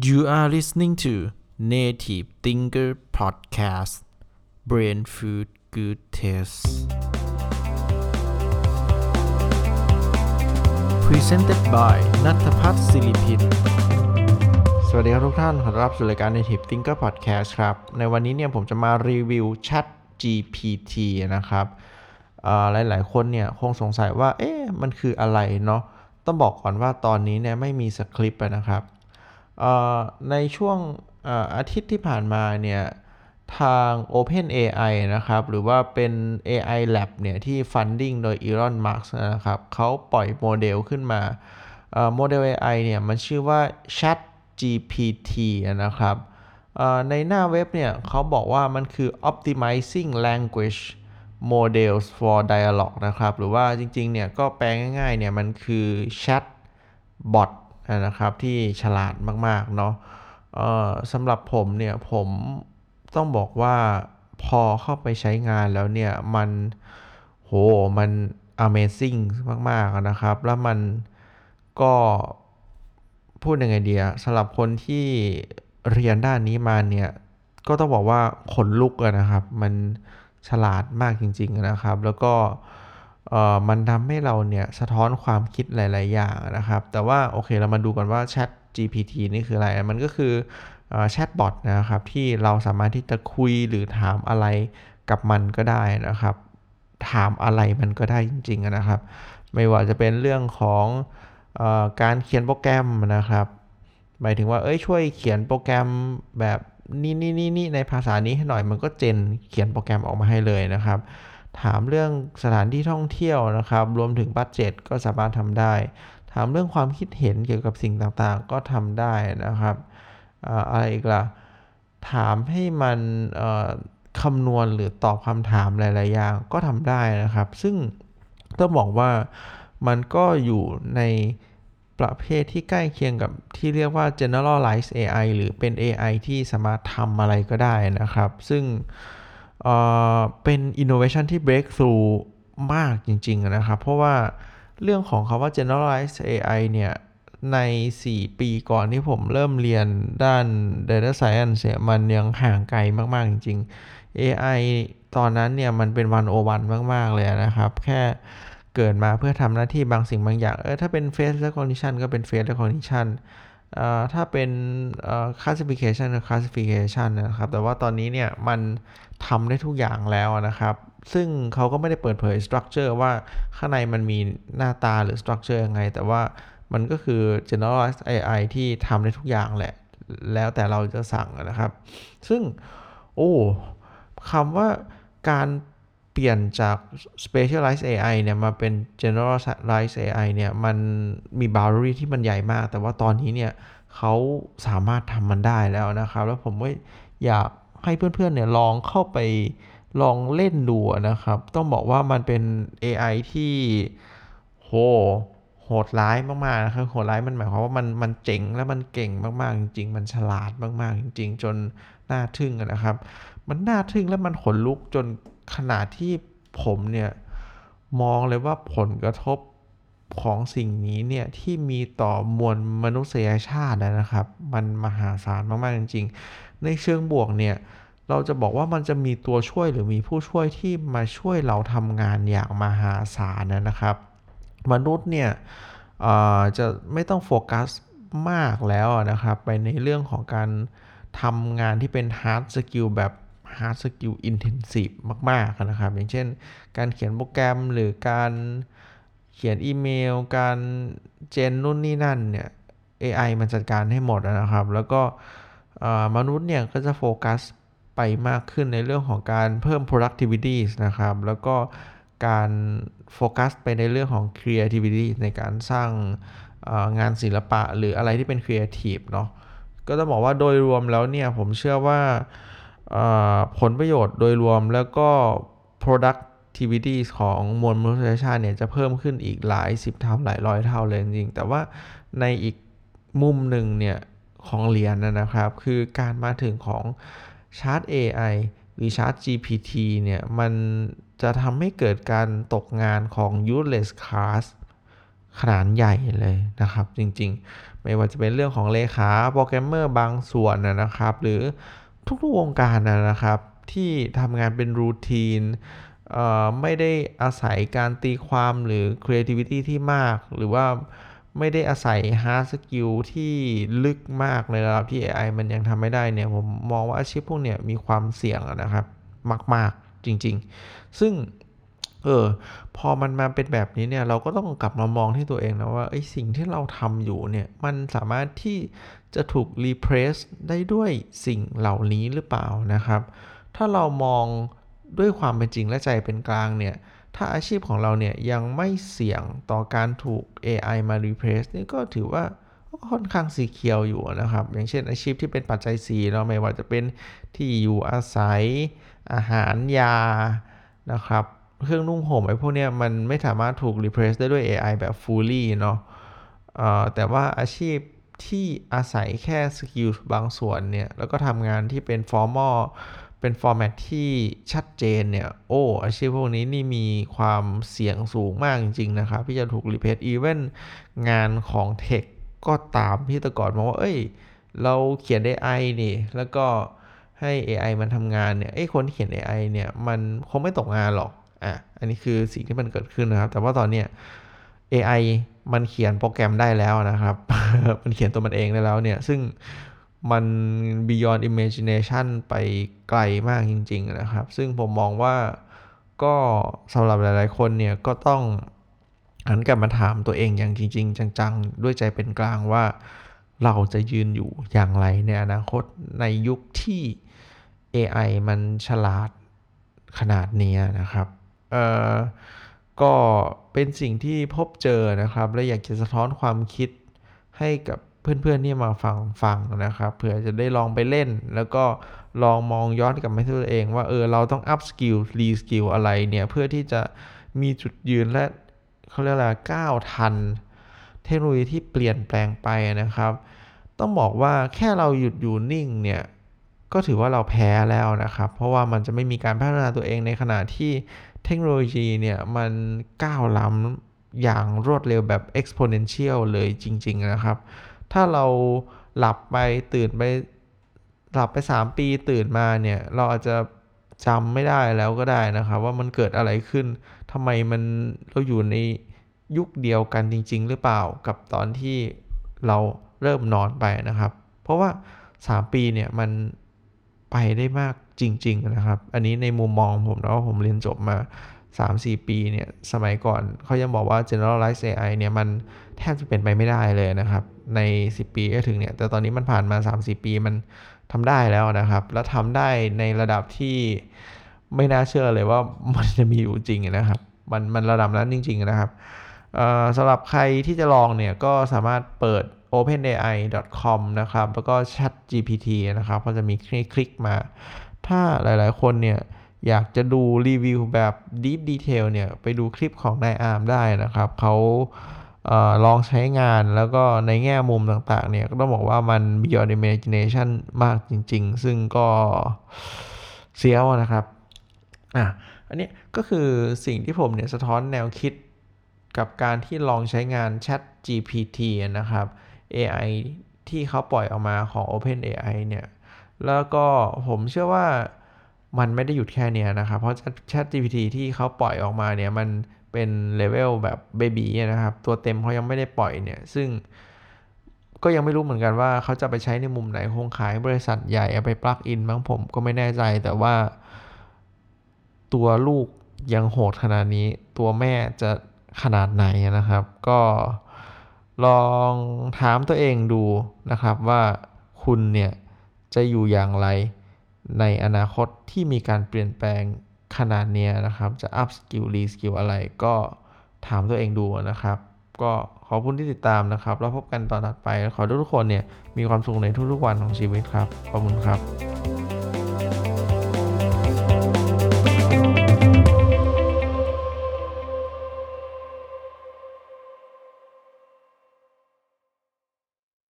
You are listening to Native Thinker Podcast Brain Food Good Taste Presented by นัทพัฒน์ศิริพินสวัสดีครับทุกท่าน ขอต้อนรับสู่รายการ Native Thinker Podcast ครับ ในวันนี้เนี่ยผมจะมารีวิว Chat GPT นะครับเอ่อหลายๆคนเนี่ยคงสงสัยว่า เอ๊ะ มันคืออะไรเนาะ ต้องบอกก่อนว่าตอนนี้เนี่ยไม่มีสคริปต์นะครับ ในช่วงอาทิตย์ที่ผ่านมาเนี่ยทาง OpenAI นะครับ หรือว่าเป็น AI Lab เนี่ยที่ funding โดย Elon Musk นะครับเขาปล่อยโมเดลขึ้นมาโมเดล AI เนี่ยมันชื่อว่า Chat GPT นะครับในหน้าเว็บเนี่ยเขาบอกว่ามันคือ optimizing language models for dialogue นะครับ หรือว่าจริงๆเนี่ยก็แปลง่ายๆเนี่ยมันคือ chat bot นะครับที่ฉลาดมากๆเนาะสำหรับผมเนี่ยผมต้องบอกว่าพอเข้าไปใช้งานแล้วเนี่ยมันโหมัน amazing มากๆนะครับ แล้วมันก็พูดยังไงดีอะสำหรับคนที่เรียนด้านนี้มาเนี่ยก็ต้องบอกว่าขนลุกนะครับ มันฉลาดมากจริง ๆนะครับ แล้วก็ มันทำให้เราเนี่ยสะท้อนความคิดหลาย ๆ อย่างนะครับ แต่ว่าโอเคเรามาดูกันว่า Chat GPT นี่คืออะไร มันก็คือแชทบอทนะครับที่เราสามารถที่จะคุยหรือถามอะไรกับมันก็ได้นะครับ ถามอะไรมันก็ได้จริง ๆ นะครับ ไม่ว่าจะเป็นเรื่องของออการเขียนโปรแกรมนะครับ หมายถึงว่าเอ้ยช่วยเขียนโปรแกรมแบบนี่นี่นี่นี่ในภาษานี้ให้หน่อยมันก็เจนเขียนโปรแกรมออกมาให้เลยนะครับ ถามเรื่องสถานที่ท่องเที่ยวนะครับ รวมถึงบัตเจ็ตก็สามารถทำได้ ถามเรื่องความคิดเห็นเกี่ยวกับสิ่งต่างๆ ก็ทำได้นะครับอะไรอีกล่ะ ถามให้มันคำนวณหรือตอบคำถามหลายๆอย่างก็ทำได้นะครับ ซึ่งต้องบอกว่ามันก็อยู่ในประเภทที่ใกล้เคียงกับที่เรียกว่า generalized AI หรือเป็น AI ที่สามารถทำอะไรก็ได้นะครับ ซึ่ง เเป็น innovation ที่ breakthrough มากจริงๆนะครับ เพราะว่าเรื่องของคาว่า generalized AI เนี่ย ใน 4 ปีก่อนที่ผมเริ่มเรียนด้าน data science เนี่ยมันยังห่างไกลมาก ๆ จริง ๆ AI ตอนนั้นเนี่ยมันเป็นวันโอวันมาก ๆ เลยนะครับ แค่เกิดมาเพื่อทำหน้าที่บางสิ่งบางอย่าง เออถ้าเป็น face recognition ก็เป็น face recognition ถ้าเป็น classification classification นะครับ แต่ว่าตอนนี้เนี่ยมันทำได้ทุกอย่างแล้วนะครับ ซึ่งเขาก็ไม่ได้เปิดเผย structure ว่าข้างในมันมีหน้าตาหรือ structure ยังไง แต่ว่ามันก็คือ generalized AI ที่ทำได้ทุกอย่างแหละ แล้วแต่เราจะสั่งนะครับ ซึ่ง โอ้คำว่าการ ปลี่ยนจาก specialized AI เนี่ยมาเป็น generalized AI เนี่ยมันมี boundary ที่มันใหญ่มาก แต่ว่าตอนนี้เนี่ยเขาสามารถทำมันได้แล้วนะครับ แล้วผมก็อยากให้เพื่อนๆเนี่ยลองเข้าไปลองเล่นดูนะครับ ต้องบอกว่ามันเป็น AI ที่โหโหดร้ายมากๆนะครับโหดร้ายมันหมายความว่ามันมันเจ๋งและมันเก่งมากๆ จริง ๆ มันฉลาดมากๆ จริง ๆ จนน่าทึ่งนะครับ มันน่าทึ่งและมันขนลุกจน ขนาดที่ผมเนี่ยมองเลยว่าผลกระทบของสิ่งนี้เนี่ยที่มีต่อมวลมนุษยชาตินะครับ มันมหาศาลมาก ๆ จริง ๆ ในเชิงบวกเนี่ยเราจะบอกว่ามันจะมีตัวช่วยหรือมีผู้ช่วยที่มาช่วยเราทำงานอย่างมหาศาลนะครับ มนุษย์เนี่ยจะไม่ต้องโฟกัสมากแล้วนะครับ ไปในเรื่องของการทำงานที่เป็น hard skill แบบ hard skill intensive มากๆนะครับ อย่างเช่น การเขียนโปรแกรมหรือการเขียนอีเมล การเจนนู่นนี่นั่นเนี่ย AI มันจัดการให้หมดนะครับ แล้วก็มนุษย์เนี่ยก็จะโฟกัสไปมากขึ้นในเรื่องของการเพิ่ม productivity นะครับ แล้วก็การโฟกัสไปในเรื่องของ creativity ในการสร้างงานศิลปะหรืออะไรที่เป็น creative เนาะก็ต้องบอกว่าโดยรวมแล้วเนี่ย ผมเชื่อว่า ผลประโยชน์โดยรวมแล้วก็ productivity ของมวลมนุษยชาติเนี่ยจะเพิ่มขึ้นอีกหลายสิบเท่าหลายร้อยเท่าเลยจริงแต่ว่าในอีกมุมหนึ่งเนี่ยของเหรียญนนะครับ คือการมาถึงของChat AI หรือชาร์ต GPT เนี่ยมันจะทำให้เกิดการตกงานของ useless class ขนาดใหญ่เลยนะครับจริงๆ ไม่ว่าจะเป็นเรื่องของเลขาโปรแกรมเมอร์บางส่วนนะครับ หรือ ทุกๆวงการนะครับ ที่ทำงานเป็น routine ไม่ได้อาศัยการตีความหรือ creativity ที่มาก หรือว่าไม่ได้อาศัย hard skill ที่ลึกมากในระดับที่ AI มันยังทำไม่ได้เนี่ย ผมมองว่าอาชีพพวกเนี้ยมีความเสี่ยงนะครับ มาก ๆ จริง ๆ ซึ่ง เออ พอมันมาเป็นแบบนี้เนี่ย เราก็ต้องกลับมามองที่ตัวเองนะว่าไอ้สิ่งที่เราทำอยู่เนี่ย มันสามารถที่จะถูกรีเพรสได้ด้วยสิ่งเหล่านี้หรือเปล่านะครับ ถ้าเรามองด้วยความเป็นจริงและใจเป็นกลางเนี่ย ถ้าอาชีพของเราเนี่ยยังไม่เสี่ยงต่อการถูก AI มา replace นี่ก็ถือว่าค่อนข้างสีเขียวอยู่นะครับ อย่างเช่นอาชีพที่เป็นปัจจัยสี่เนาะไม่ว่าจะเป็นที่อยู่อาศัยอาหารยานะครับ เครื่องนุ่งห่มไอ้พวกเนี้ยมันไม่สามารถถูก replace ได้ด้วย AI แบบ fully เนาะแต่ว่าอาชีพที่อาศัยแค่ skill บางส่วนเนี่ย แล้วก็ทำงานที่เป็น formal เป็น format ที่ชัดเจนเนี่ย โอ้ อาชีพพวกนี้นี่มีความเสี่ยงสูงมากจริง ๆ นะครับ ที่จะถูกรีเพทอีเวนงานของเทคก็ตามที่ต่ก่อนมองว่า เอ้ย เราเขียน AI นี่ แล้วก็ให้ AI มันทำงานเนี่ยเอ้คนที่เขียน AI เนี่ย มันคงไม่ตกงานหรอก อะอันนี้คือสิ่งที่มันเกิดขึ้นนะครับ แต่ว่าตอนเนี้ย AI มันเขียนโปรแกรมได้แล้วนะครับ มันเขียนตัวมันเองได้แล้วเนี่ย ซึ่งมัน beyond imagination ไปไกลมากจริง ๆ นะครับ ซึ่งผมมองว่าก็สำหรับหลาย ๆ คนเนี่ยก็ต้องหันกลับมาถามตัวเองอย่างจริง ๆ จัง ๆ ด้วยใจเป็นกลางว่าเราจะยืนอยู่อย่างไรในอนาคตในยุคที่ AI มันฉลาดขนาดนี้นะครับ ก็เป็นสิ่งที่พบเจอนะครับ และอยากจะสะท้อนความคิดให้กับเพื่อนๆที่มาฟังฟังนะครับเผื่อจะได้ลองไปเล่น แล้วก็ลองมองย้อนกลับมาที่ตัวเอง ว่าเออเราต้อง upskill reskill อะไรเนี่ย เพื่อที่จะมีจุดยืนและเขาเรียกอะไรก้าวทัน เทคโนโลยีที่เปลี่ยนแปลงไปนะครับ ต้องบอกว่าแค่เราหยุดอยู่นิ่งเนี่ย ก็ถือว่าเราแพ้แล้วนะครับ เพราะว่ามันจะไม่มีการพัฒนาตัวเองในขณะที่ เทคโนโลยีเนี่ยมันก้าวล้ำอย่างรวดเร็วแบบ exponential เลยจริง ๆ นะครับ ถ้าเราหลับไปตื่นไปหลับไป 3 ปีตื่นมาเนี่ยเราอาจจะจำไม่ได้แล้วก็ได้นะครับว่ามันเกิดอะไรขึ้นทำไมมันเราอยู่ในยุคเดียวกันจริง ๆ หรือเปล่ากับตอนที่เราเริ่มนอนไปนะครับ เพราะว่า 3 ปีเนี่ยมันไปได้มาก จริง ๆ นะครับ อันนี้ในมุมมองผมนะว่าผมเรียนจบมา 3-4 ปีเนี่ยสมัยก่อนเขายังบอกว่า generalize AI เนี่ยมันแทบจะเป็นไปไม่ได้เลยนะครับ ใน 10 ปีก็ถึงเนี่ย แต่ตอนนี้มันผ่านมา 3-4 ปีมันทำได้แล้วนะครับ แล้วทำได้ในระดับที่ไม่น่าเชื่อเลยว่ามันจะมีอยู่จริงนะครับ มันมันระดับนั้นจริง ๆ นะครับสำหรับใครที่จะลองเนี่ยก็สามารถเปิด openai.com นะครับ แล้วก็ chat gpt นะครับ ก็จะมีคลิกมา ถ้าหลายๆ คนเนี่ยอยากจะดูรีวิวแบบ deep detail เนี่ยไปดูคลิปของนายอาร์มได้นะครับเขาลองใช้งานแล้วก็ในแง่มุมต่างๆ เนี่ยก็ต้องบอกว่ามัน beyond imagination มากจริง ๆ ซึ่งก็เสียวนะครับอะอันนี้ก็คือสิ่งที่ผมเนี่ยสะท้อนแนวคิดกับการที่ลองใช้งาน Chat GPT นะครับ AI ที่เขาปล่อยออกมาของ Open AI เนี่ย แล้วก็ผมเชื่อว่ามันไม่ได้หยุดแค่นี้นะครับ เพราะ Chat GPT ที่เขาปล่อยออกมาเนี่ยมันเป็น level แบบ baby นะครับ ตัวเต็มเขายังไม่ได้ปล่อยเนี่ย ซึ่งก็ยังไม่รู้เหมือนกันว่าเขาจะไปใช้ในมุมไหนคงขายบริษัทใหญ่เอาไป plug in บ้างผมก็ไม่แน่ใจแต่ว่า ตัวลูกยังโหดขนาดนี้ ตัวแม่จะขนาดไหนนะครับ ก็ลองถามตัวเองดูนะครับว่าคุณเนี่ย จะอยู่อย่างไรในอนาคตที่มีการเปลี่ยนแปลงขนาดนี้นะครับ จะ upskill reskill อะไรก็ถามตัวเองดูนะครับ ก็ขอบคุณที่ติดตามนะครับ แล้วพบกันตอนถัดไป ขอทุกคนเนี่ยมีความสุขในทุกๆวันของชีวิตครับ ขอบคุณครับ